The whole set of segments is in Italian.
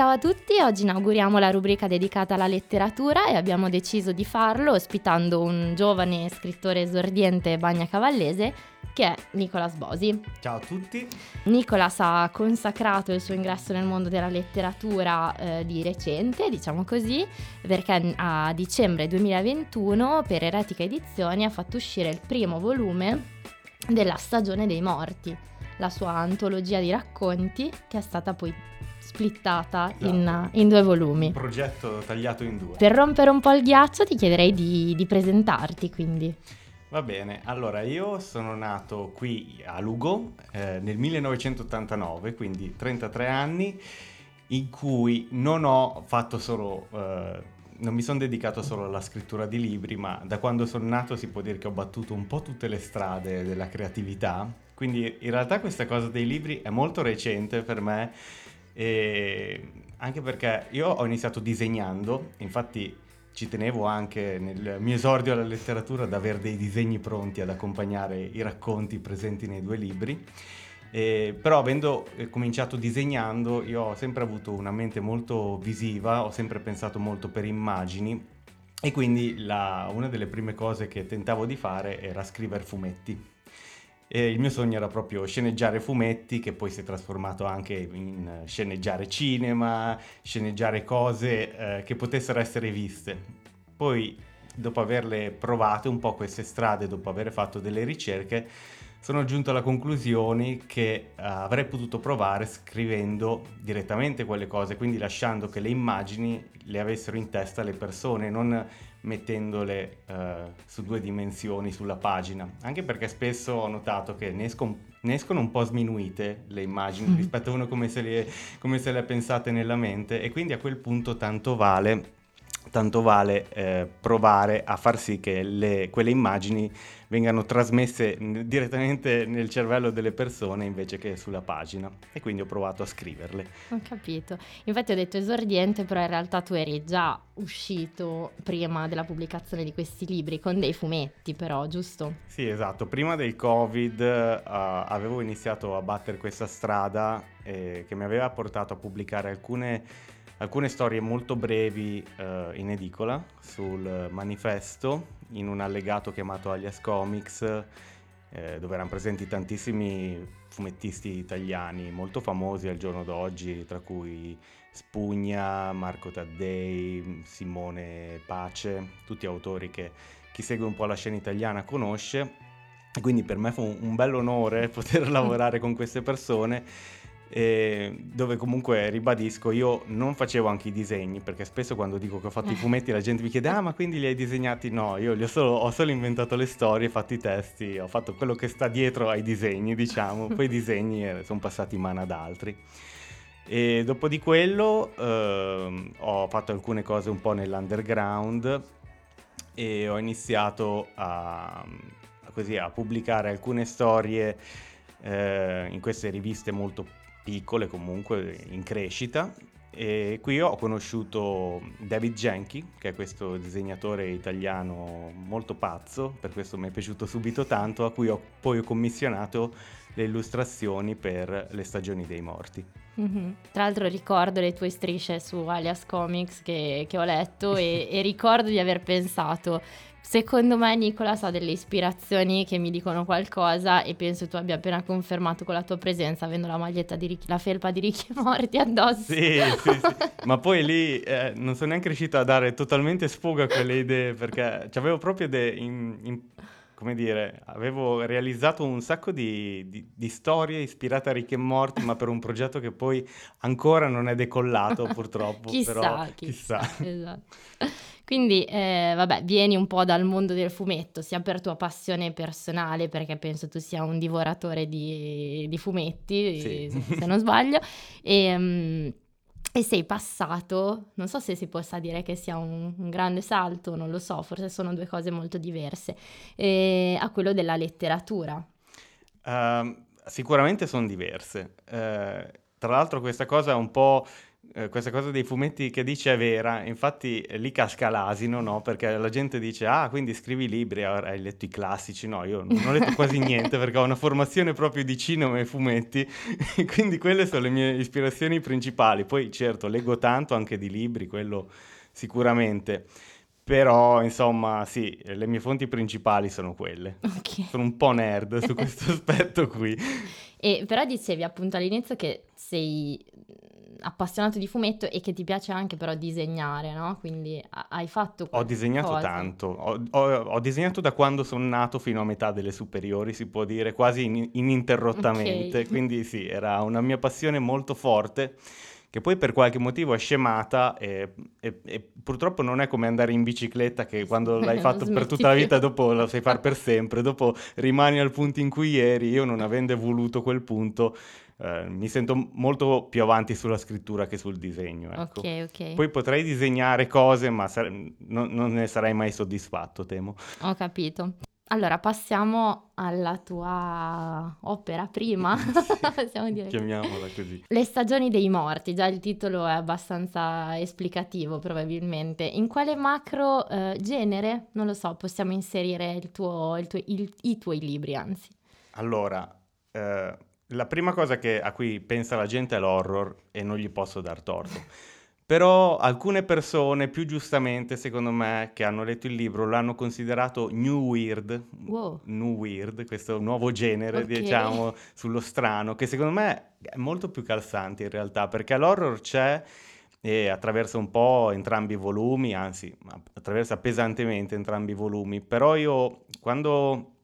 Ciao a tutti, oggi inauguriamo la rubrica dedicata alla letteratura e abbiamo deciso di farlo ospitando un giovane scrittore esordiente bagnacavallese che è Nicolas Bosi. Ciao a tutti. Nicolas ha consacrato il suo ingresso nel mondo della letteratura eh, di recente, diciamo così, perché a dicembre 2021 per Eretica Edizioni ha fatto uscire il primo volume della Stagione dei Morti, la sua antologia di racconti che è stata poi splittata esatto. in, in, due volumi. Un progetto tagliato in due. Per rompere un po' il ghiaccio ti chiederei di, di presentarti quindi. Va bene, allora io sono nato qui a Lugo eh, nel 1989, quindi 33 anni, in cui non ho fatto solo... Eh, non mi sono dedicato solo alla scrittura di libri, ma da quando sono nato si può dire che ho battuto un po' tutte le strade della creatività. Quindi in realtà questa cosa dei libri è molto recente per me, anche perché io ho iniziato disegnando, infatti ci tenevo anche nel mio esordio alla letteratura ad avere dei disegni pronti ad accompagnare i racconti presenti nei due libri. Eh, però avendo eh, cominciato disegnando io ho sempre avuto una mente molto visiva, ho sempre pensato molto per immagini e quindi la, una delle prime cose che tentavo di fare era scrivere fumetti. E il mio sogno era proprio sceneggiare fumetti, che poi si è trasformato anche in sceneggiare cinema, sceneggiare cose eh, che potessero essere viste. Poi, dopo averle provate un po' queste strade, dopo aver fatto delle ricerche, sono giunto alla conclusione che uh, avrei potuto provare scrivendo direttamente quelle cose, quindi lasciando che le immagini le avessero in testa le persone, non mettendole uh, su due dimensioni sulla pagina. Anche perché spesso ho notato che ne, esco, ne escono un po' sminuite le immagini mm. rispetto a uno come se, le, come se le ha pensate nella mente e quindi a quel punto tanto vale tanto vale eh, provare a far sì che le, quelle immagini vengano trasmesse direttamente nel cervello delle persone invece che sulla pagina e quindi ho provato a scriverle. Ho capito. Infatti ho detto esordiente, però in realtà tu eri già uscito prima della pubblicazione di questi libri con dei fumetti però, giusto? Sì, esatto. Prima del Covid uh, avevo iniziato a battere questa strada eh, che mi aveva portato a pubblicare alcune alcune storie molto brevi uh, in edicola sul manifesto in un allegato chiamato Alias Comics eh, dove erano presenti tantissimi fumettisti italiani molto famosi al giorno d'oggi tra cui Spugna, Marco Taddei, Simone Pace, tutti autori che chi segue un po' la scena italiana conosce. Quindi per me fu un, un bel onore poter lavorare con queste persone eh, dove comunque ribadisco io non facevo anche i disegni perché spesso quando dico che ho fatto i fumetti la gente mi chiede ah ma quindi li hai disegnati? No io ho solo, ho solo inventato le storie fatto i testi ho fatto quello che sta dietro ai disegni diciamo. Poi i disegni eh, sono passati in mano ad altri. E dopo di quello eh, ho fatto alcune cose un po' nell'underground e ho iniziato a, così, a pubblicare alcune storie eh, in queste riviste molto piccole comunque in crescita e qui ho conosciuto David Genki, che è questo disegnatore italiano molto pazzo, per questo mi è piaciuto subito tanto, a cui ho poi commissionato le illustrazioni per le stagioni dei morti. Mm-hmm. Tra l'altro ricordo le tue strisce su Alias Comics che, che ho letto e, e ricordo di aver pensato Secondo me Nicolas ha delle ispirazioni che mi dicono qualcosa e penso tu abbia appena confermato con la tua presenza avendo la maglietta di Ricky, la felpa di Ricchi Morti addosso. Sì, sì, sì. Ma poi lì eh, non sono neanche riuscito a dare totalmente sfogo a quelle idee perché avevo proprio de, in, in, come dire, avevo realizzato un sacco di, di, di, storie ispirate a Ricchi e Morti, ma per un progetto che poi ancora non è decollato, purtroppo. chissà, però, chissà. chissà. Esatto. Quindi, eh, vabbè, vieni un po' dal mondo del fumetto, sia per tua passione personale, perché penso tu sia un divoratore di, di fumetti, sì. se, se, non sbaglio, e... E sei passato, non so se si possa dire che sia un, un grande salto, non lo so, forse sono due cose molto diverse, eh, a quello della letteratura. Uh, sicuramente sono diverse. Uh, tra l'altro questa cosa un po' eh, questa cosa dei fumetti che dice è vera, infatti eh, lì casca l'asino, no? Perché la gente dice, ah, quindi scrivi libri, hai letto i classici, no, io non ho letto quasi niente perché ho una formazione proprio di cinema e fumetti, quindi quelle sono le mie ispirazioni principali, poi certo leggo tanto anche di libri, quello sicuramente. Però, insomma, sì, le mie fonti principali sono quelle. Okay. Sono un po' nerd su questo aspetto qui. E però dicevi appunto all'inizio che sei appassionato di fumetto e che ti piace anche però disegnare, no? Quindi hai fatto Ho disegnato cosa. tanto, ho, ho, ho, disegnato da quando sono nato fino a metà delle superiori, si può dire, quasi in, ininterrottamente, okay. quindi sì, era una mia passione molto forte che poi per qualche motivo è scemata e, e, e purtroppo non è come andare in bicicletta che quando l'hai fatto per tutta la vita dopo lo sai fare per sempre, dopo rimani al punto in cui eri, io non avendo voluto quel punto eh, mi sento molto più avanti sulla scrittura che sul disegno. Ecco. Ok, ok. Poi potrei disegnare cose, ma sare- non, non ne sarei mai soddisfatto, temo. Ho capito. Allora, passiamo alla tua opera prima, possiamo dire. Chiamiamola così. Le stagioni dei morti, già il titolo è abbastanza esplicativo probabilmente. In quale macro eh, genere, non lo so, possiamo inserire il tuo, il tuo, il, i tuoi libri, anzi? Allora, eh, la prima cosa che, a cui pensa la gente è l'horror e non gli posso dar torto. Però alcune persone, più giustamente secondo me, che hanno letto il libro, l'hanno considerato new weird, wow. new weird, questo nuovo genere, okay. diciamo, sullo strano, che secondo me è molto più calzante in realtà, perché l'horror c'è e attraversa un po' entrambi i volumi, anzi, attraversa pesantemente entrambi i volumi, però io quando,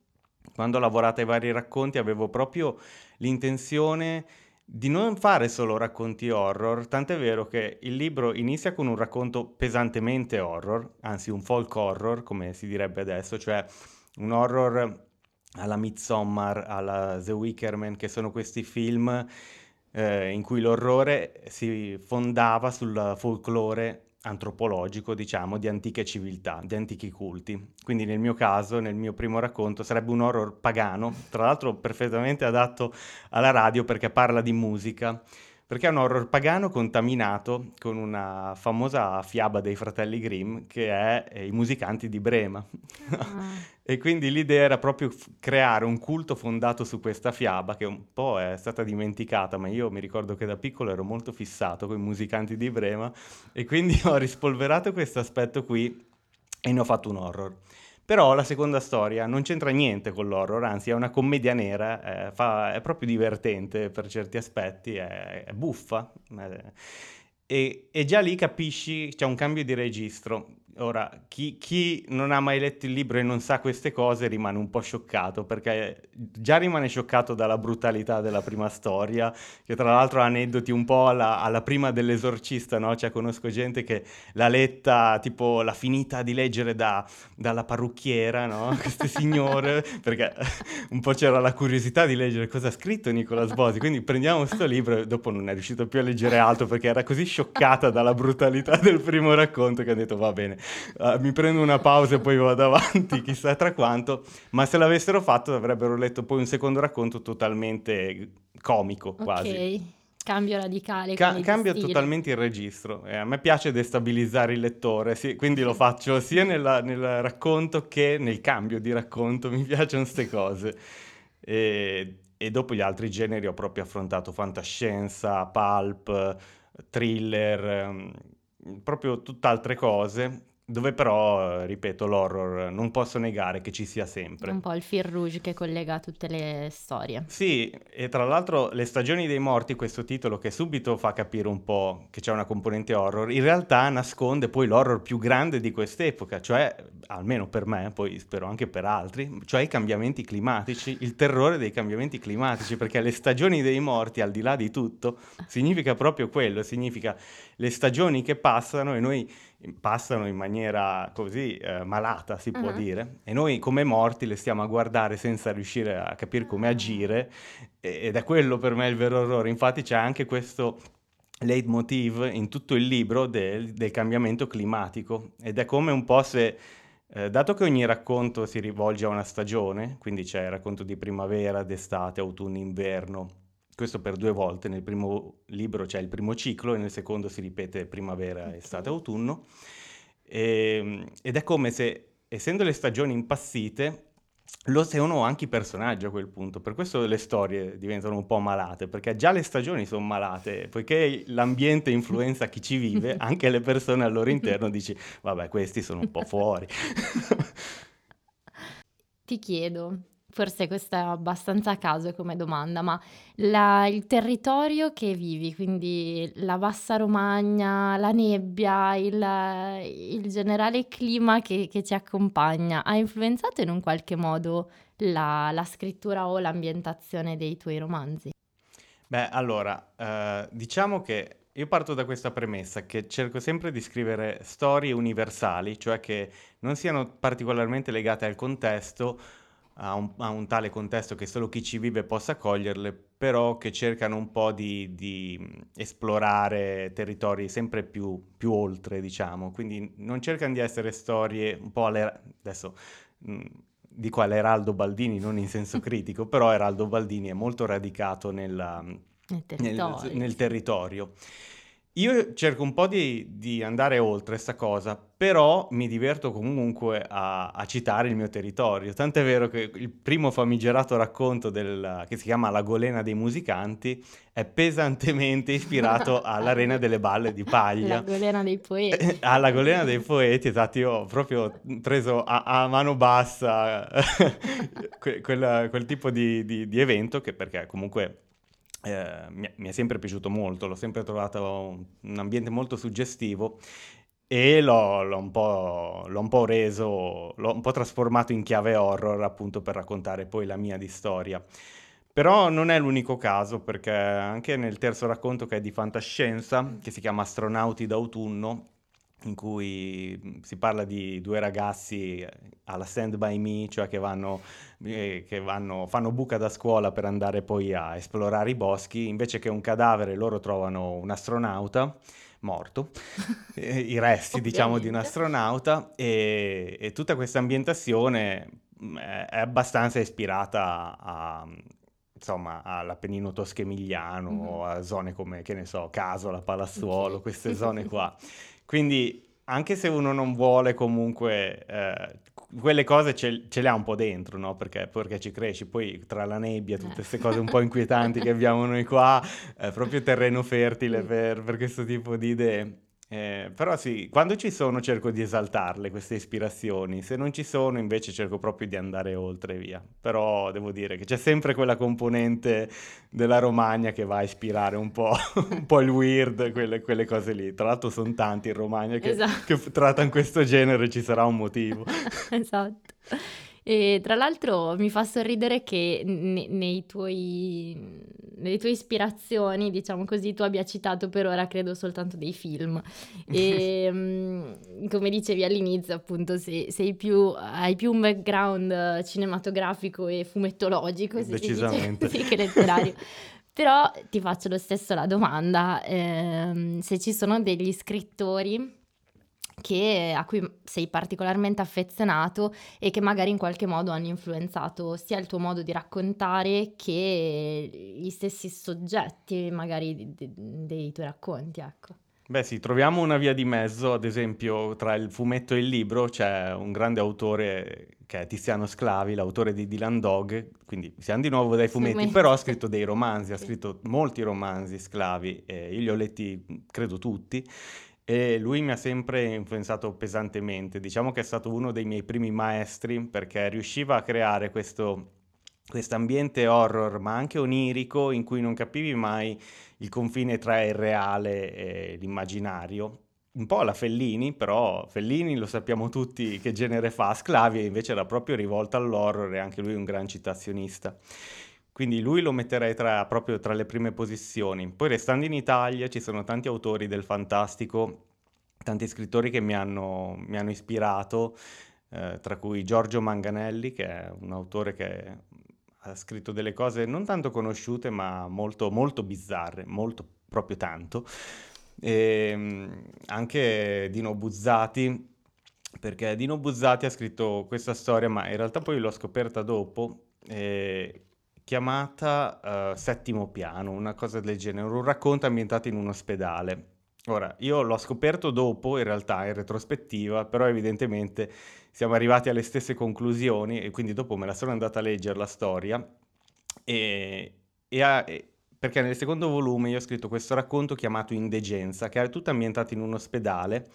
quando ho lavorato ai vari racconti avevo proprio l'intenzione di non fare solo racconti horror, tant'è vero che il libro inizia con un racconto pesantemente horror, anzi un folk horror, come si direbbe adesso, cioè un horror alla Midsommar, alla The Wicker Man, che sono questi film eh, in cui l'orrore si fondava sul folklore antropologico, diciamo, di antiche civiltà, di antichi culti. Quindi nel mio caso, nel mio primo racconto, sarebbe un horror pagano, tra l'altro perfettamente adatto alla radio perché parla di musica, perché è un horror pagano contaminato con una famosa fiaba dei fratelli Grimm che è eh, I musicanti di Brema. Ah. E quindi l'idea era proprio f- creare un culto fondato su questa fiaba che un po' è stata dimenticata, ma io mi ricordo che da piccolo ero molto fissato con i musicanti di Brema e quindi ho rispolverato questo aspetto qui e ne ho fatto un horror. Però la seconda storia non c'entra niente con l'horror, anzi è una commedia nera, eh, fa, è proprio divertente per certi aspetti, è, è buffa. Eh, e, e, già lì capisci, c'è un cambio di registro. Ora, chi, chi, non ha mai letto il libro e non sa queste cose rimane un po' scioccato, perché già rimane scioccato dalla brutalità della prima storia, che tra l'altro ha aneddoti un po' alla, alla prima dell'esorcista, no? Cioè conosco gente che l'ha letta, tipo l'ha finita di leggere da, dalla parrucchiera, no? Queste signore, perché un po' c'era la curiosità di leggere cosa ha scritto Nicola Sbosi, quindi prendiamo questo libro e dopo non è riuscito più a leggere altro perché era così scioccata dalla brutalità del primo racconto che ha detto va bene uh, mi prendo una pausa e poi vado avanti, chissà tra quanto, ma se l'avessero fatto avrebbero letto poi un secondo racconto totalmente comico quasi. Ok, cambio radicale. Ca- cambia totalmente il registro. Eh, a me piace destabilizzare il lettore, sì, quindi lo faccio sia nella, nel racconto che nel cambio di racconto, mi piacciono queste cose. E, e dopo gli altri generi ho proprio affrontato fantascienza, pulp, thriller, ehm, proprio tutt'altre cose dove però, ripeto, l'horror non posso negare che ci sia sempre. Un po' il fil rouge che collega tutte le storie. Sì, e tra l'altro Le stagioni dei morti, questo titolo che subito fa capire un po' che c'è una componente horror, in realtà nasconde poi l'horror più grande di quest'epoca, cioè, almeno per me, poi spero anche per altri, cioè i cambiamenti climatici, il terrore dei cambiamenti climatici, perché le stagioni dei morti, al di là di tutto, significa proprio quello, significa le stagioni che passano e noi passano in maniera così eh, malata, si può uh-huh. dire, e noi come morti le stiamo a guardare senza riuscire a capire come agire, ed è quello per me il vero orrore. Infatti c'è anche questo leitmotiv in tutto il libro del, del cambiamento climatico, ed è come un po' se... Eh, dato che ogni racconto si rivolge a una stagione, quindi c'è il racconto di primavera, d'estate, autunno, inverno, questo per due volte, nel primo libro c'è il primo ciclo e nel secondo si ripete primavera, estate, autunno. E, ehm, ed è come se, essendo le stagioni impassite, lo sono anche i personaggi a quel punto, per questo le storie diventano un po' malate, perché già le stagioni sono malate, poiché l'ambiente influenza chi ci vive, anche le persone al loro interno dici, vabbè, questi sono un po' fuori. Ti chiedo, Forse questa è abbastanza a caso come domanda, ma la il territorio che vivi, quindi la bassa Romagna, la nebbia, il il generale clima che che ci accompagna, ha influenzato in un qualche modo la la scrittura o l'ambientazione dei tuoi romanzi? Beh, allora, ehm, diciamo che io parto da questa premessa, che cerco sempre di scrivere storie universali, cioè che non siano particolarmente legate al contesto a un, a un, tale contesto che solo chi ci vive possa coglierle, però che cercano un po' di, di esplorare territori sempre più, più, oltre, diciamo. Quindi non cercano di essere storie un po' alle... adesso mh, dico all'Eraldo Baldini, non in senso critico, però Eraldo Baldini è molto radicato nella, nel territorio. Nel, nel territorio. Io cerco un po' di, di andare oltre questa cosa, però mi diverto comunque a, a, citare il mio territorio. Tant'è vero che il primo famigerato racconto del, che si chiama La golena dei musicanti è pesantemente ispirato all'Arena delle Balle di Paglia. La golena dei poeti. Alla golena dei poeti, esatto. Io ho proprio preso a, a mano bassa quel, quel, tipo di, di, di evento, che perché comunque eh, mi, mi, è sempre piaciuto molto, l'ho sempre trovato un, un ambiente molto suggestivo e l'ho, l'ho, un l'ho, un po', reso, l'ho un po' trasformato in chiave horror appunto per raccontare poi la mia di storia. Però non è l'unico caso perché anche nel terzo racconto che è di fantascienza, che si chiama Astronauti d'autunno, in cui si parla di due ragazzi alla Stand By Me, cioè che, vanno, eh, che vanno, fanno buca da scuola per andare poi a esplorare i boschi, invece che un cadavere loro trovano un astronauta morto, eh, i resti diciamo di un astronauta. E, e tutta questa ambientazione mm, è, abbastanza ispirata a, insomma, all'Appennino tosco-emiliano, mm-hmm. a zone come, che ne so, Casola, Palazzuolo, queste zone qua. Quindi anche se uno non vuole comunque, eh, quelle cose ce, ce, le ha un po' dentro, no? Perché, perché ci cresci, poi tra la nebbia, tutte queste cose un po' inquietanti che abbiamo noi qua, è proprio terreno fertile per, per questo tipo di idee. Eh, però sì, quando ci sono cerco di esaltarle queste ispirazioni, se non ci sono invece cerco proprio di andare oltre via. Però devo dire che c'è sempre quella componente della Romagna che va a ispirare un po', un po il weird, quelle, quelle, cose lì. Tra l'altro sono tanti in Romagna che, esatto. che trattano questo genere, ci sarà un motivo. esatto. E tra l'altro mi fa sorridere che ne- nei tuoi, nelle tue ispirazioni, diciamo così, tu abbia citato per ora credo soltanto dei film. E mm, come dicevi all'inizio, appunto, sei, sei più, hai più un background cinematografico e fumettologico, se Decisamente. Dice, che letterario. Però ti faccio lo stesso la domanda, ehm, se ci sono degli scrittori che, a cui sei particolarmente affezionato e che magari in qualche modo hanno influenzato sia il tuo modo di raccontare che gli stessi soggetti magari de- dei tuoi racconti, ecco. Beh sì, troviamo una via di mezzo, ad esempio tra il fumetto e il libro c'è un grande autore che è Tiziano Sclavi, l'autore di Dylan Dog, quindi siamo di nuovo dai fumetti, fumetti. però ha scritto dei romanzi, ha scritto molti romanzi Sclavi, e io li ho letti credo tutti, e lui mi ha sempre influenzato pesantemente, diciamo che è stato uno dei miei primi maestri perché riusciva a creare questo ambiente horror ma anche onirico in cui non capivi mai il confine tra il reale e l'immaginario. Un po' alla Fellini, però Fellini lo sappiamo tutti che genere fa, Sclavi invece era proprio rivolta all'horror e anche lui un gran citazionista. Quindi lui lo metterei tra, proprio tra le prime posizioni. Poi restando in Italia ci sono tanti autori del fantastico, tanti scrittori che mi hanno, mi hanno ispirato, eh, tra cui Giorgio Manganelli, che è un autore che ha scritto delle cose non tanto conosciute, ma molto, molto bizzarre, molto, proprio tanto. E ehm, anche Dino Buzzati, perché Dino Buzzati ha scritto questa storia, ma in realtà poi l'ho scoperta dopo. E chiamata uh, Settimo Piano, una cosa del genere, un racconto ambientato in un ospedale. Ora, io l'ho scoperto dopo, in realtà, in retrospettiva, però evidentemente siamo arrivati alle stesse conclusioni e quindi dopo me la sono andata a leggere la storia e, e, a, e perché nel secondo volume io ho scritto questo racconto chiamato Indegenza, che è tutto ambientato in un ospedale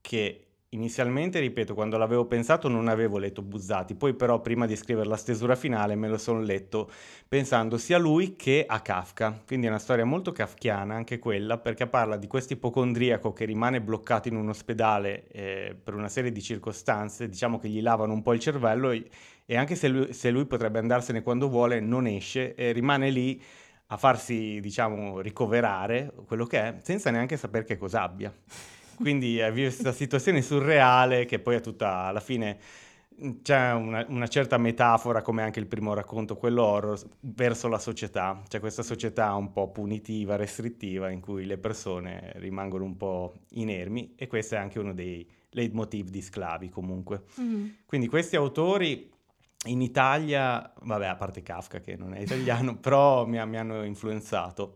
che Inizialmente, ripeto, quando l'avevo pensato non avevo letto Buzzati, poi però prima di scrivere la stesura finale me lo sono letto pensando sia a lui che a Kafka. Quindi è una storia molto kafkiana anche quella, perché parla di questo ipocondriaco che rimane bloccato in un ospedale eh, per una serie di circostanze, diciamo che gli lavano un po' il cervello e, e anche se lui, se lui potrebbe andarsene quando vuole, non esce e rimane lì a farsi, diciamo, ricoverare quello che è, senza neanche sapere che cosa abbia. Quindi vive questa situazione surreale che poi è tutta, alla fine c'è una, una, certa metafora, come anche il primo racconto, quello horror, verso la società. C'è questa società un po' punitiva, restrittiva, in cui le persone rimangono un po' inermi e questo è anche uno dei leitmotiv di Sclavi comunque. Mm-hmm. Quindi questi autori in Italia, vabbè, a parte Kafka che non è italiano, però mi, mi hanno influenzato.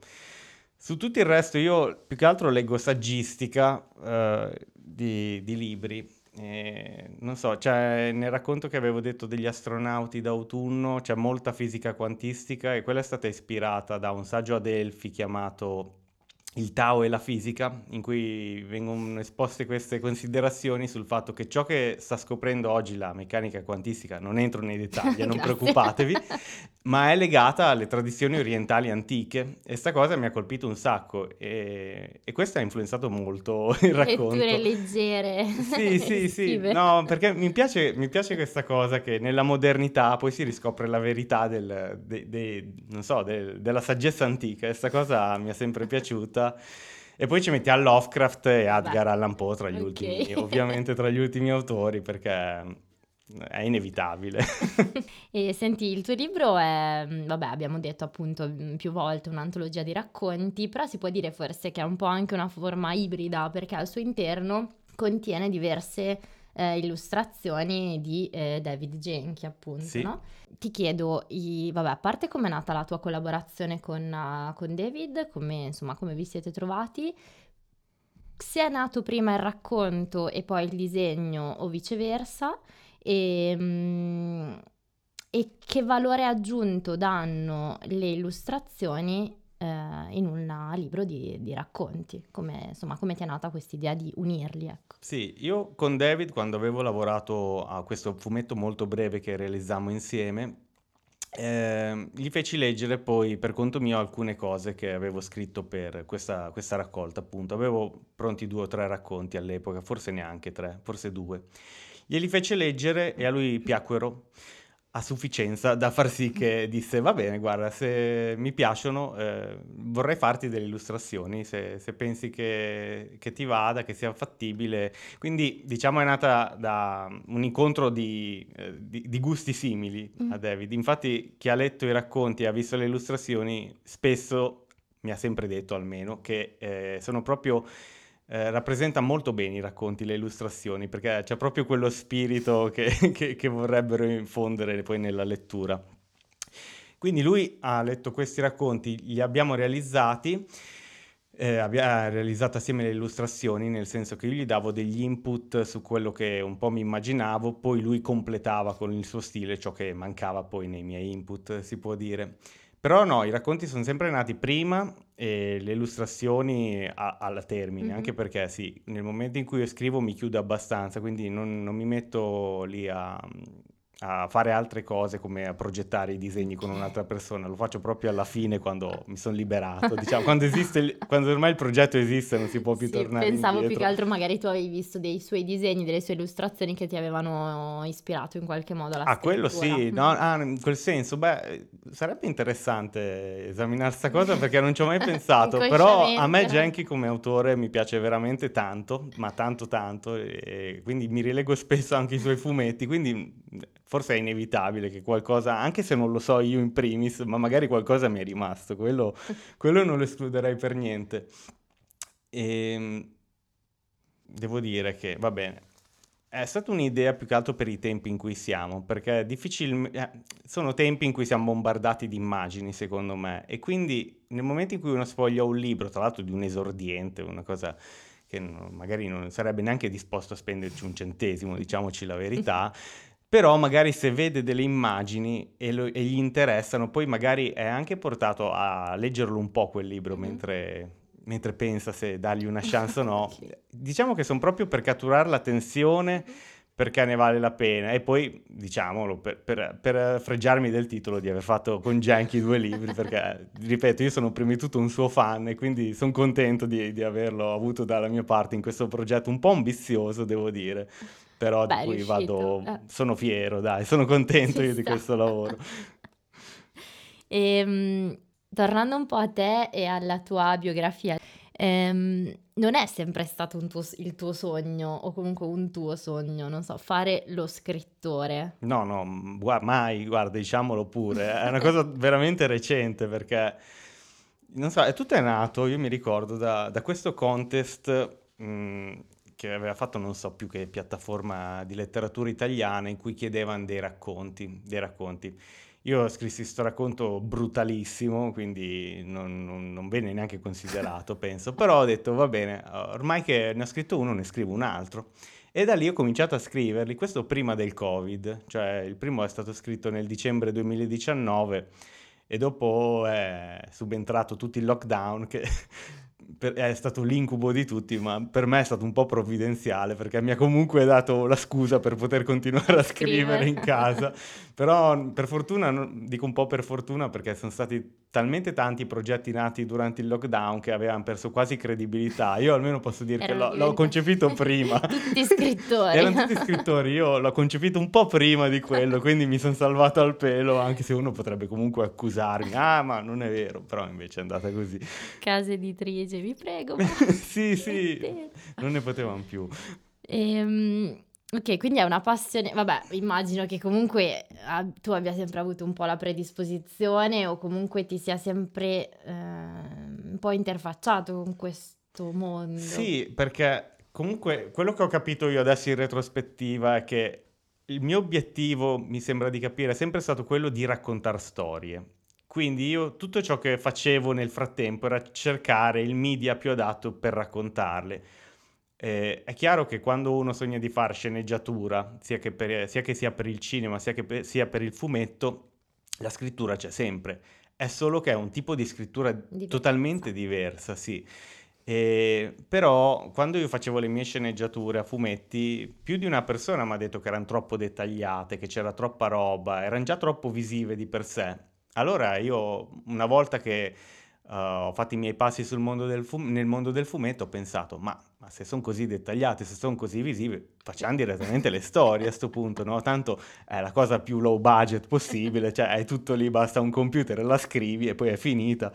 Su tutto il resto io più che altro leggo saggistica eh, di, di, libri. E, non so, cioè, nel racconto che avevo detto degli astronauti d'autunno c'è molta fisica quantistica e quella è stata ispirata da un saggio Adelphi chiamato il Tao e la fisica, in cui vengono esposte queste considerazioni sul fatto che ciò che sta scoprendo oggi la meccanica quantistica, non entro nei dettagli, non preoccupatevi, ma è legata alle tradizioni orientali antiche e sta cosa mi ha colpito un sacco e, e questo ha influenzato molto il racconto. Letture leggere. Sì, sì, sì, no, perché mi piace, mi piace, questa cosa che nella modernità poi si riscopre la verità del, de, de, so, de, della saggezza antica e questa cosa mi è sempre piaciuta. E poi ci metti a Lovecraft e Edgar Beh, Allan Poe tra gli okay. ultimi, ovviamente tra gli ultimi autori perché è inevitabile. e senti, il tuo libro è, vabbè, abbiamo detto appunto più volte un'antologia di racconti, però si può dire forse che è un po' anche una forma ibrida perché al suo interno contiene diverse eh, illustrazioni di eh, David Genchi, appunto. Sì. No? Ti chiedo, i, vabbè, a parte come è nata la tua collaborazione con, uh, con David, come, insomma, come vi siete trovati, se è nato prima il racconto e poi il disegno o viceversa, e, mm, e che valore aggiunto danno le illustrazioni eh, in un libro di, di racconti, come, insomma, come ti è nata questa idea di unirli? Ecco. Sì, io con David quando avevo lavorato a questo fumetto molto breve che realizzammo insieme, eh, gli feci leggere poi per conto mio alcune cose che avevo scritto per questa, questa, raccolta, appunto. Avevo pronti due o tre racconti all'epoca, forse neanche tre, forse due. Glieli fece leggere e a lui piacquero a sufficienza da far sì che disse va bene guarda se mi piacciono eh, vorrei farti delle illustrazioni se, se pensi che, che, ti vada che sia fattibile quindi diciamo è nata da un incontro di, eh, di, di gusti simili mm. a David infatti chi ha letto i racconti e ha visto le illustrazioni spesso mi ha sempre detto almeno che eh, sono proprio eh, rappresenta molto bene i racconti, le illustrazioni, perché c'è proprio quello spirito che, che, che vorrebbero infondere poi nella lettura. Quindi lui ha letto questi racconti, li abbiamo realizzati, eh, abbiamo realizzato assieme le illustrazioni, nel senso che io gli davo degli input su quello che un po' mi immaginavo, poi lui completava con il suo stile ciò che mancava poi nei miei input, si può dire. Però no, i racconti sono sempre nati prima e le illustrazioni a- alla termine, mm-hmm. anche perché sì, nel momento in cui io scrivo mi chiudo abbastanza, quindi non, non mi metto lì a, a fare altre cose come a progettare i disegni con un'altra persona, lo faccio proprio alla fine quando mi sono liberato, diciamo, quando, esiste, quando ormai il progetto esiste non si può più sì, tornare Pensavo indietro. più che altro magari tu avevi visto dei suoi disegni, delle sue illustrazioni che ti avevano ispirato in qualche modo alla Ah, quello sì, no, ah, in quel senso, beh, sarebbe interessante esaminare questa cosa perché non ci ho mai pensato, però a me Genki come autore mi piace veramente tanto, ma tanto tanto, e quindi mi rilego spesso anche i suoi fumetti, quindi forse è inevitabile che qualcosa, anche se non lo so io in primis, ma magari qualcosa mi è rimasto, quello, quello non lo escluderei per niente. E ehm, devo dire che, va bene, è stata un'idea più che altro per i tempi in cui siamo, perché difficilmente eh, sono tempi in cui siamo bombardati di immagini, secondo me, e quindi nel momento in cui uno sfoglia un libro, tra l'altro di un esordiente, una cosa che magari non sarebbe neanche disposto a spenderci un centesimo, diciamoci la verità, però magari se vede delle immagini e, lo, e, gli interessano, poi magari è anche portato a leggerlo un po' quel libro mm-hmm. mentre, mentre, pensa se dargli una chance o no. Diciamo che sono proprio per catturare l'attenzione perché ne vale la pena e poi diciamolo per, per, per fregiarmi del titolo di aver fatto con Janky due libri perché ripeto io sono prima di tutto un suo fan e quindi sono contento di, di averlo avuto dalla mia parte in questo progetto un po' ambizioso devo dire però Beh, di cui vado, eh. sono fiero, dai, sono contento io di questo lavoro. e, ehm, tornando un po' a te e alla tua biografia, ehm, non è sempre stato tuo, il tuo sogno o comunque un tuo sogno, non so, fare lo scrittore? No, no, gu- mai, guarda, diciamolo pure, è una cosa veramente recente perché, non so, è tutto è nato, io mi ricordo, da, da questo contest... Mh, che aveva fatto non so più che piattaforma di letteratura italiana in cui chiedevano dei racconti, dei racconti. Io scrissi questo racconto brutalissimo, quindi non, non, non, venne neanche considerato, penso, però ho detto va bene, ormai che ne ho scritto uno ne scrivo un altro. E da lì ho cominciato a scriverli, questo prima del Covid, cioè il primo è stato scritto nel dicembre 2019 e dopo è subentrato tutto il lockdown che per, è stato l'incubo di tutti, ma per me è stato un po' provvidenziale perché mi ha comunque dato la scusa per poter continuare a scrivere in casa. Però per fortuna, dico un po' per fortuna perché sono stati talmente tanti progetti nati durante il lockdown che avevano perso quasi credibilità. Io almeno posso dire Erano che l'ho, l'ho, concepito prima. tutti scrittori. Erano tutti scrittori, io l'ho concepito un po' prima di quello, quindi mi sono salvato al pelo, anche se uno potrebbe comunque accusarmi. Ah, ma non è vero, però invece è andata così. Casa editrice, vi prego. sì, sì, non ne potevamo più. Ehm... Ok, quindi è una passione, vabbè, immagino che comunque ah, tu abbia sempre avuto un po' la predisposizione o comunque ti sia sempre eh, un po' interfacciato con questo mondo. Sì, perché comunque quello che ho capito io adesso in retrospettiva è che il mio obiettivo, mi sembra di capire, è sempre stato quello di raccontare storie. Quindi io tutto ciò che facevo nel frattempo era cercare il media più adatto per raccontarle. Eh, è chiaro che quando uno sogna di fare sceneggiatura, sia che, per, sia che sia per il cinema, sia che per, sia per il fumetto, la scrittura c'è sempre. È solo che è un tipo di scrittura diversa. totalmente diversa, sì. E, però quando io facevo le mie sceneggiature a fumetti, più di una persona mi ha detto che erano troppo dettagliate, che c'era troppa roba, erano già troppo visive di per sé. Allora io, una volta che uh, ho fatto i miei passi mondo fum- nel mondo del fumetto, ho pensato, ma, ma se sono così dettagliate, se sono così visive, facciamo direttamente le storie a questo punto, no? Tanto è la cosa più low budget possibile, cioè è tutto lì, basta un computer, la scrivi e poi è finita.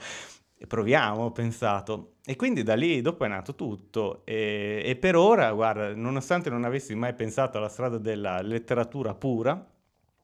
E proviamo, ho pensato. E quindi da lì dopo è nato tutto. E, e per ora, guarda, nonostante non avessi mai pensato alla strada della letteratura pura,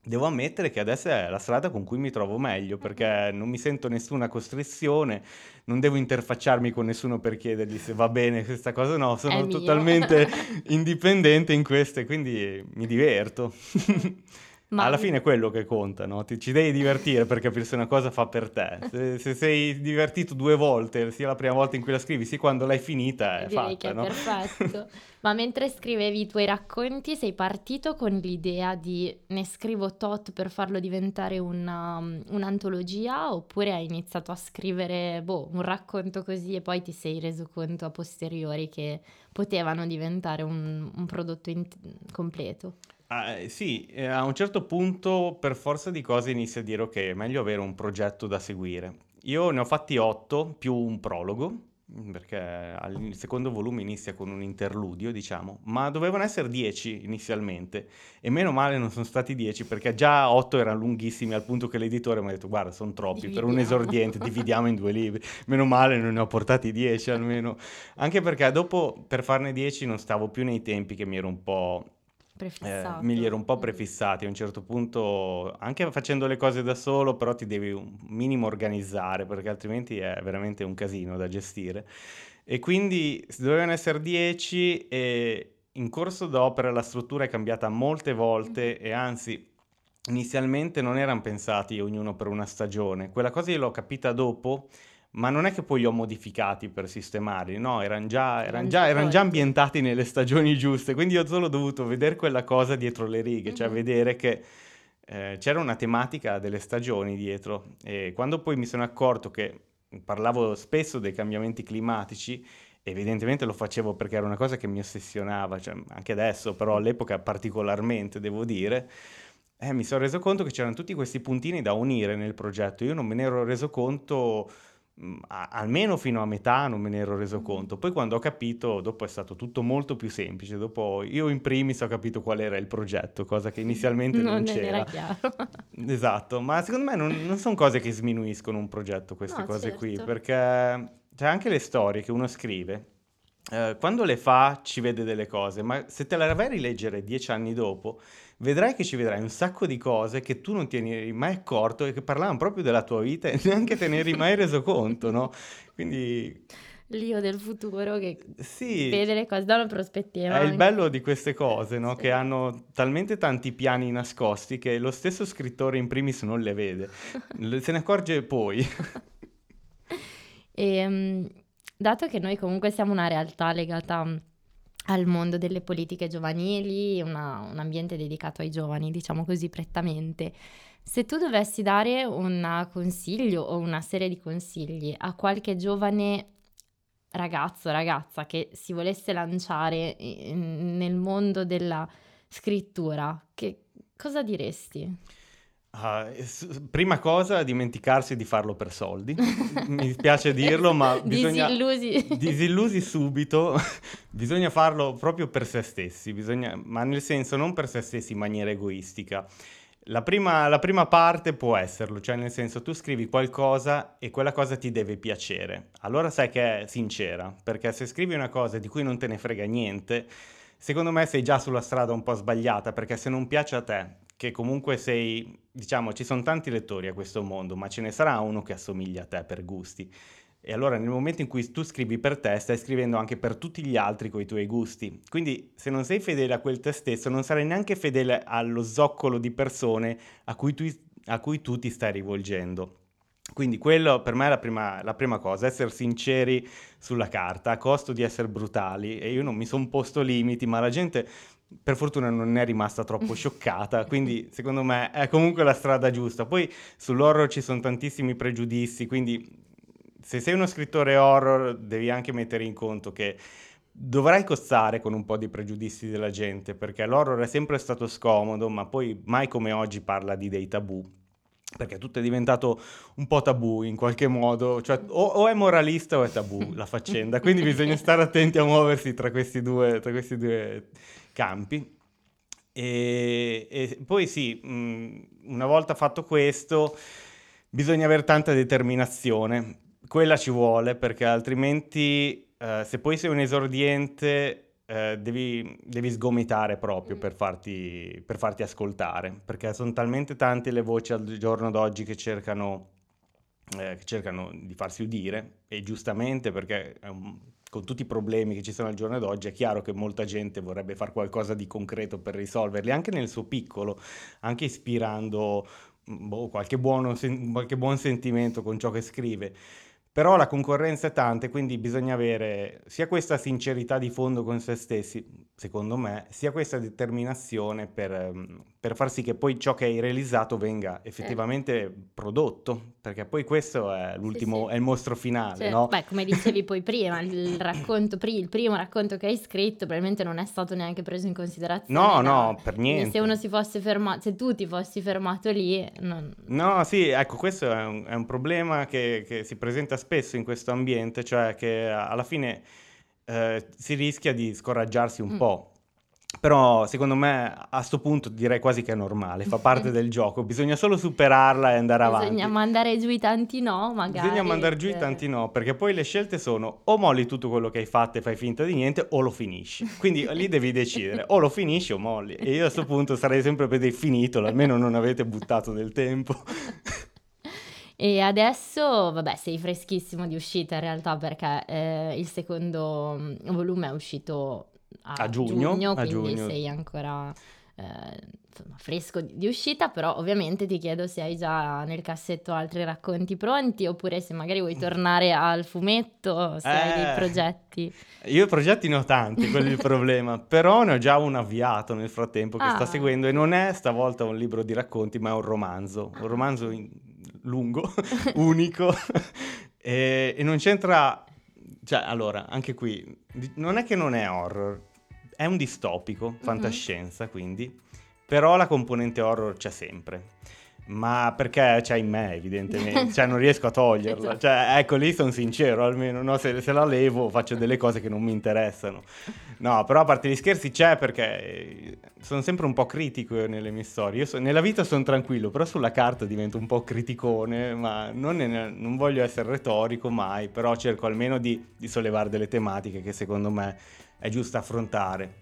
Devo ammettere che adesso è la strada con cui mi trovo meglio perché non mi sento nessuna costrizione, non devo interfacciarmi con nessuno per chiedergli se va bene questa cosa, no, sono totalmente indipendente in questo e quindi mi diverto. Ma... Alla fine è quello che conta, no? Ti, ci devi divertire per capire se una cosa fa per te. Se, se, sei divertito due volte, sia la prima volta in cui la scrivi, sia quando l'hai finita, è Direi fatta, è no? perfetto. Ma mentre scrivevi i tuoi racconti, sei partito con l'idea di ne scrivo tot per farlo diventare una, un'antologia oppure hai iniziato a scrivere boh, un racconto così e poi ti sei reso conto a posteriori che potevano diventare un, un prodotto in- completo? Ah, eh, sì, eh, a un certo punto per forza di cose inizia a dire ok, è meglio avere un progetto da seguire. Io ne ho fatti otto più un prologo, perché il secondo volume inizia con un interludio, diciamo, ma dovevano essere dieci inizialmente e meno male non sono stati dieci perché già otto erano lunghissimi al punto che l'editore mi ha detto guarda sono troppi per un esordiente, dividiamo in due libri, meno male non ne ho portati dieci almeno, anche perché dopo per farne dieci non stavo più nei tempi che mi ero un po' eh, mi ero un po' prefissati a un certo punto, anche facendo le cose da solo, però ti devi un minimo organizzare perché altrimenti è veramente un casino da gestire. E quindi dovevano essere 10 e, in corso d'opera la struttura è cambiata molte volte e anzi inizialmente non erano pensati ognuno per una stagione. Quella cosa io l'ho capita dopo, ma non è che poi li ho modificati per sistemarli, no, erano già, eran già, eran già, ambientati nelle stagioni giuste, quindi ho solo dovuto vedere quella cosa dietro le righe, mm-hmm. cioè vedere che eh, c'era una tematica delle stagioni dietro e quando poi mi sono accorto che parlavo spesso dei cambiamenti climatici, evidentemente lo facevo perché era una cosa che mi ossessionava, cioè, anche adesso, però all'epoca particolarmente, devo dire, eh, mi sono reso conto che c'erano tutti questi puntini da unire nel progetto. Io non me ne ero reso conto Mm, a- almeno fino a metà non me ne ero reso conto. Poi quando ho capito, dopo è stato tutto molto più semplice. Dopo io in primis ho capito qual era il progetto, cosa che inizialmente non, non c'era. esatto, ma secondo me non, non sono cose che sminuiscono un progetto, queste no, cose certo. qui, perché c'è anche le storie che uno scrive. Eh, quando le fa ci vede delle cose, ma se te le vai a rileggere dieci anni dopo, vedrai che ci vedrai un sacco di cose che tu non ti eri mai accorto e che parlavano proprio della tua vita e neanche te ne eri mai reso conto, no? Quindi... L'io del futuro che sì, vede le cose da una prospettiva. È il bello di queste cose, no? Sì. Che hanno talmente tanti piani nascosti che lo stesso scrittore in primis non le vede, se ne accorge poi. e, ehm, dato che noi comunque siamo una realtà legata al mondo delle politiche giovanili, una, un ambiente dedicato ai giovani, diciamo così prettamente. Se tu dovessi dare un consiglio o una serie di consigli a qualche giovane ragazzo o ragazza che si volesse lanciare nel mondo della scrittura, che cosa diresti? Uh, prima cosa, dimenticarsi di farlo per soldi. Mi dispiace dirlo, ma bisogna... Disillusi. Disillusi subito. bisogna farlo proprio per se stessi, bisogna... ma nel senso non per se stessi in maniera egoistica. La prima, la prima parte può esserlo, cioè nel senso tu scrivi qualcosa e quella cosa ti deve piacere. Allora sai che è sincera, perché se scrivi una cosa di cui non te ne frega niente, secondo me sei già sulla strada un po' sbagliata, perché se non piace a te, che comunque sei, diciamo, ci sono tanti lettori a questo mondo, ma ce ne sarà uno che assomiglia a te per gusti. E allora nel momento in cui tu scrivi per te, stai scrivendo anche per tutti gli altri con i tuoi gusti. Quindi se non sei fedele a quel te stesso, non sarai neanche fedele allo zoccolo di persone a cui tu, a cui tu ti stai rivolgendo. Quindi quello per me è la prima, la prima, cosa, essere sinceri sulla carta, a costo di essere brutali. E io non mi sono posto limiti, ma la gente per fortuna non è rimasta troppo scioccata, quindi secondo me è comunque la strada giusta. Poi sull'horror ci sono tantissimi pregiudizi, quindi se sei uno scrittore horror devi anche mettere in conto che dovrai cozzare con un po' di pregiudizi della gente, perché l'horror è sempre stato scomodo, ma poi mai come oggi parla di dei tabù. Perché tutto è diventato un po' tabù in qualche modo, cioè o, o è moralista o è tabù la faccenda, quindi bisogna stare attenti a muoversi tra questi due, tra questi due campi. E, e poi sì, mh, una volta fatto questo, bisogna avere tanta determinazione. Quella ci vuole perché altrimenti, eh, se poi sei un esordiente, eh, devi, devi, sgomitare proprio per farti, per farti, ascoltare, perché sono talmente tante le voci al giorno d'oggi che cercano, eh, che cercano di farsi udire, e giustamente perché è un, con tutti i problemi che ci sono al giorno d'oggi, è chiaro che molta gente vorrebbe fare qualcosa di concreto per risolverli, anche nel suo piccolo, anche ispirando boh, qualche, buono, qualche buon sentimento con ciò che scrive. Però la concorrenza è tanta, quindi bisogna avere sia questa sincerità di fondo con se stessi, secondo me, sia questa determinazione per, ehm, per far sì che poi ciò che hai realizzato venga effettivamente eh. prodotto, perché poi questo è l'ultimo, sì, sì. è il mostro finale, cioè, no? Beh, come dicevi poi prima, il racconto, il primo racconto che hai scritto probabilmente non è stato neanche preso in considerazione. No, no, per niente. Se uno si fosse fermato, se tu ti fossi fermato lì... Non... No, sì, ecco, questo è un, è un problema che, che si presenta spesso in questo ambiente, cioè che alla fine eh, si rischia di scoraggiarsi un mm. po'. Però secondo me a questo punto direi quasi che è normale, fa parte del gioco, bisogna solo superarla e andare bisogna avanti. Bisogna mandare giù i tanti no, magari. Bisogna mandare giù i tanti no, perché poi le scelte sono o molli tutto quello che hai fatto e fai finta di niente o lo finisci. Quindi lì devi decidere, o lo finisci o molli. E io a questo punto sarei sempre per dire finito, almeno non avete buttato del tempo. E adesso, vabbè, sei freschissimo di uscita in realtà perché eh, il secondo mm, volume è uscito a, a giugno, giugno, a quindi giugno. sei ancora eh, insomma, fresco di, di, uscita, però ovviamente ti chiedo se hai già nel cassetto altri racconti pronti oppure se magari vuoi tornare al fumetto, se eh, hai dei eh, progetti. Io progetti ne ho tanti, quello è il problema, però ne ho già un avviato nel frattempo che ah. sta seguendo e non è stavolta un libro di racconti, ma è un romanzo, un romanzo in, lungo, unico e, e non c'entra cioè, allora, anche qui, non è che non è horror, è un distopico, mhm. fantascienza mm-hmm. quindi, però la componente horror c'è sempre. Ma perché c'è in me, evidentemente, cioè non riesco a toglierla. Esatto. Cioè, ecco, lì sono sincero almeno, no? se, se, la levo faccio delle cose che non mi interessano. No, però a parte gli scherzi c'è perché sono sempre un po' critico nelle mie storie. Io so, nella vita sono tranquillo, però sulla carta divento un po' criticone, ma non, ne, non voglio essere retorico mai, però cerco almeno di, di sollevare delle tematiche che secondo me è giusto affrontare.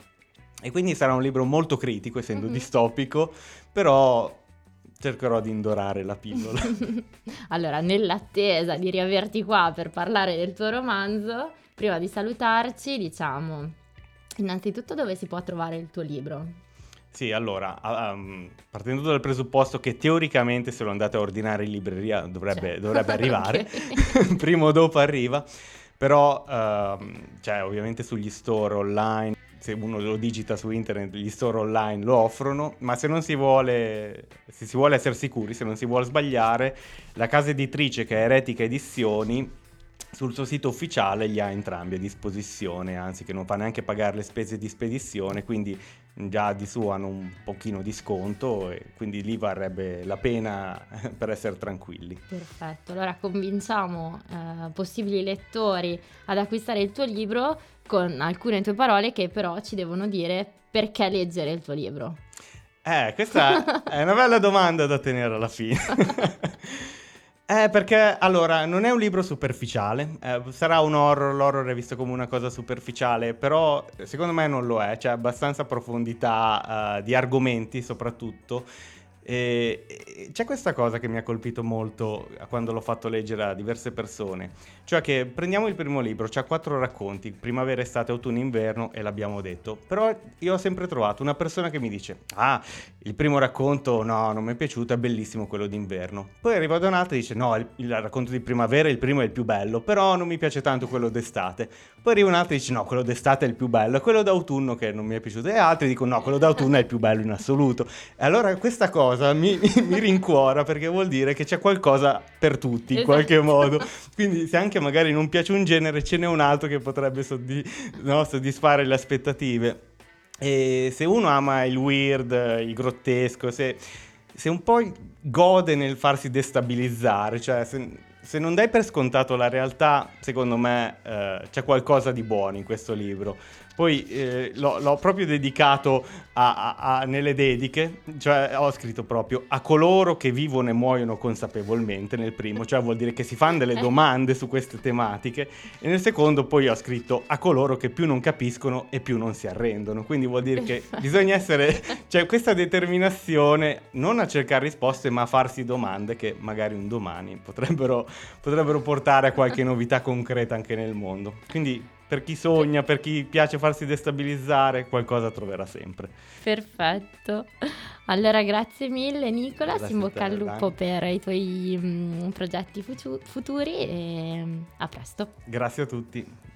E quindi sarà un libro molto critico, essendo mm-hmm. distopico, però cercherò di indorare la pillola. allora, nell'attesa di riaverti qua per parlare del tuo romanzo, prima di salutarci, diciamo innanzitutto dove si può trovare il tuo libro? Sì, allora, um, partendo dal presupposto che teoricamente se lo andate a ordinare in libreria dovrebbe, certo. dovrebbe arrivare, prima o dopo arriva, però uh, cioè, ovviamente sugli store online se uno lo digita su internet, gli store online lo offrono, ma se non si vuole, se si vuole essere sicuri, se non si vuole sbagliare, la casa editrice che è Eretica Edizioni sul suo sito ufficiale li ha entrambi a disposizione, anzi che non fa neanche pagare le spese di spedizione, quindi già di su hanno un pochino di sconto e quindi lì varrebbe la pena per essere tranquilli. Perfetto, allora convinciamo eh, possibili lettori ad acquistare il tuo libro con alcune tue parole che però ci devono dire perché leggere il tuo libro. Eh, questa è una bella domanda da tenere alla fine. Eh, perché allora non è un libro superficiale, eh, sarà un horror, l'horror è visto come una cosa superficiale, però secondo me non lo è, c'è abbastanza profondità uh, di argomenti soprattutto. E, e c'è questa cosa che mi ha colpito molto quando l'ho fatto leggere a diverse persone, cioè che prendiamo il primo libro, c'ha quattro racconti, primavera, estate, autunno, inverno e l'abbiamo detto, però io ho sempre trovato una persona che mi dice, ah, il primo racconto no, non mi è piaciuto, è bellissimo quello d'inverno. Poi arriva da un'altra e dice, no, il, il racconto di primavera, il primo è il più bello, però non mi piace tanto quello d'estate. Poi arriva un'altra e dice, no, quello d'estate è il più bello, e quello d'autunno che non mi è piaciuto, e altri dicono, no, quello d'autunno è il più bello in assoluto. E allora questa cosa cosa mi, mi, rincuora perché vuol dire che c'è qualcosa per tutti in esatto. qualche modo. Quindi se anche magari non piace un genere, ce n'è un altro che potrebbe soddisf- no, soddisfare le aspettative. E se uno ama il weird, il grottesco, se, se un po' gode nel farsi destabilizzare, cioè se, se non dai per scontato la realtà, secondo me eh, c'è qualcosa di buono in questo libro. Poi eh, l'ho, l'ho, proprio dedicato a, a, a, nelle dediche, cioè ho scritto proprio a coloro che vivono e muoiono consapevolmente nel primo, cioè vuol dire che si fanno delle domande su queste tematiche e nel secondo poi ho scritto a coloro che più non capiscono e più non si arrendono, quindi vuol dire che bisogna essere, cioè questa determinazione non a cercare risposte ma a farsi domande che magari un domani potrebbero, potrebbero portare a qualche novità concreta anche nel mondo. Quindi per chi sogna, per chi piace farsi destabilizzare, qualcosa troverà sempre. Perfetto. Allora, grazie mille Nicola, grazie in bocca al lupo per i tuoi mh, mm, progetti futu- futuri e a presto. Grazie a tutti.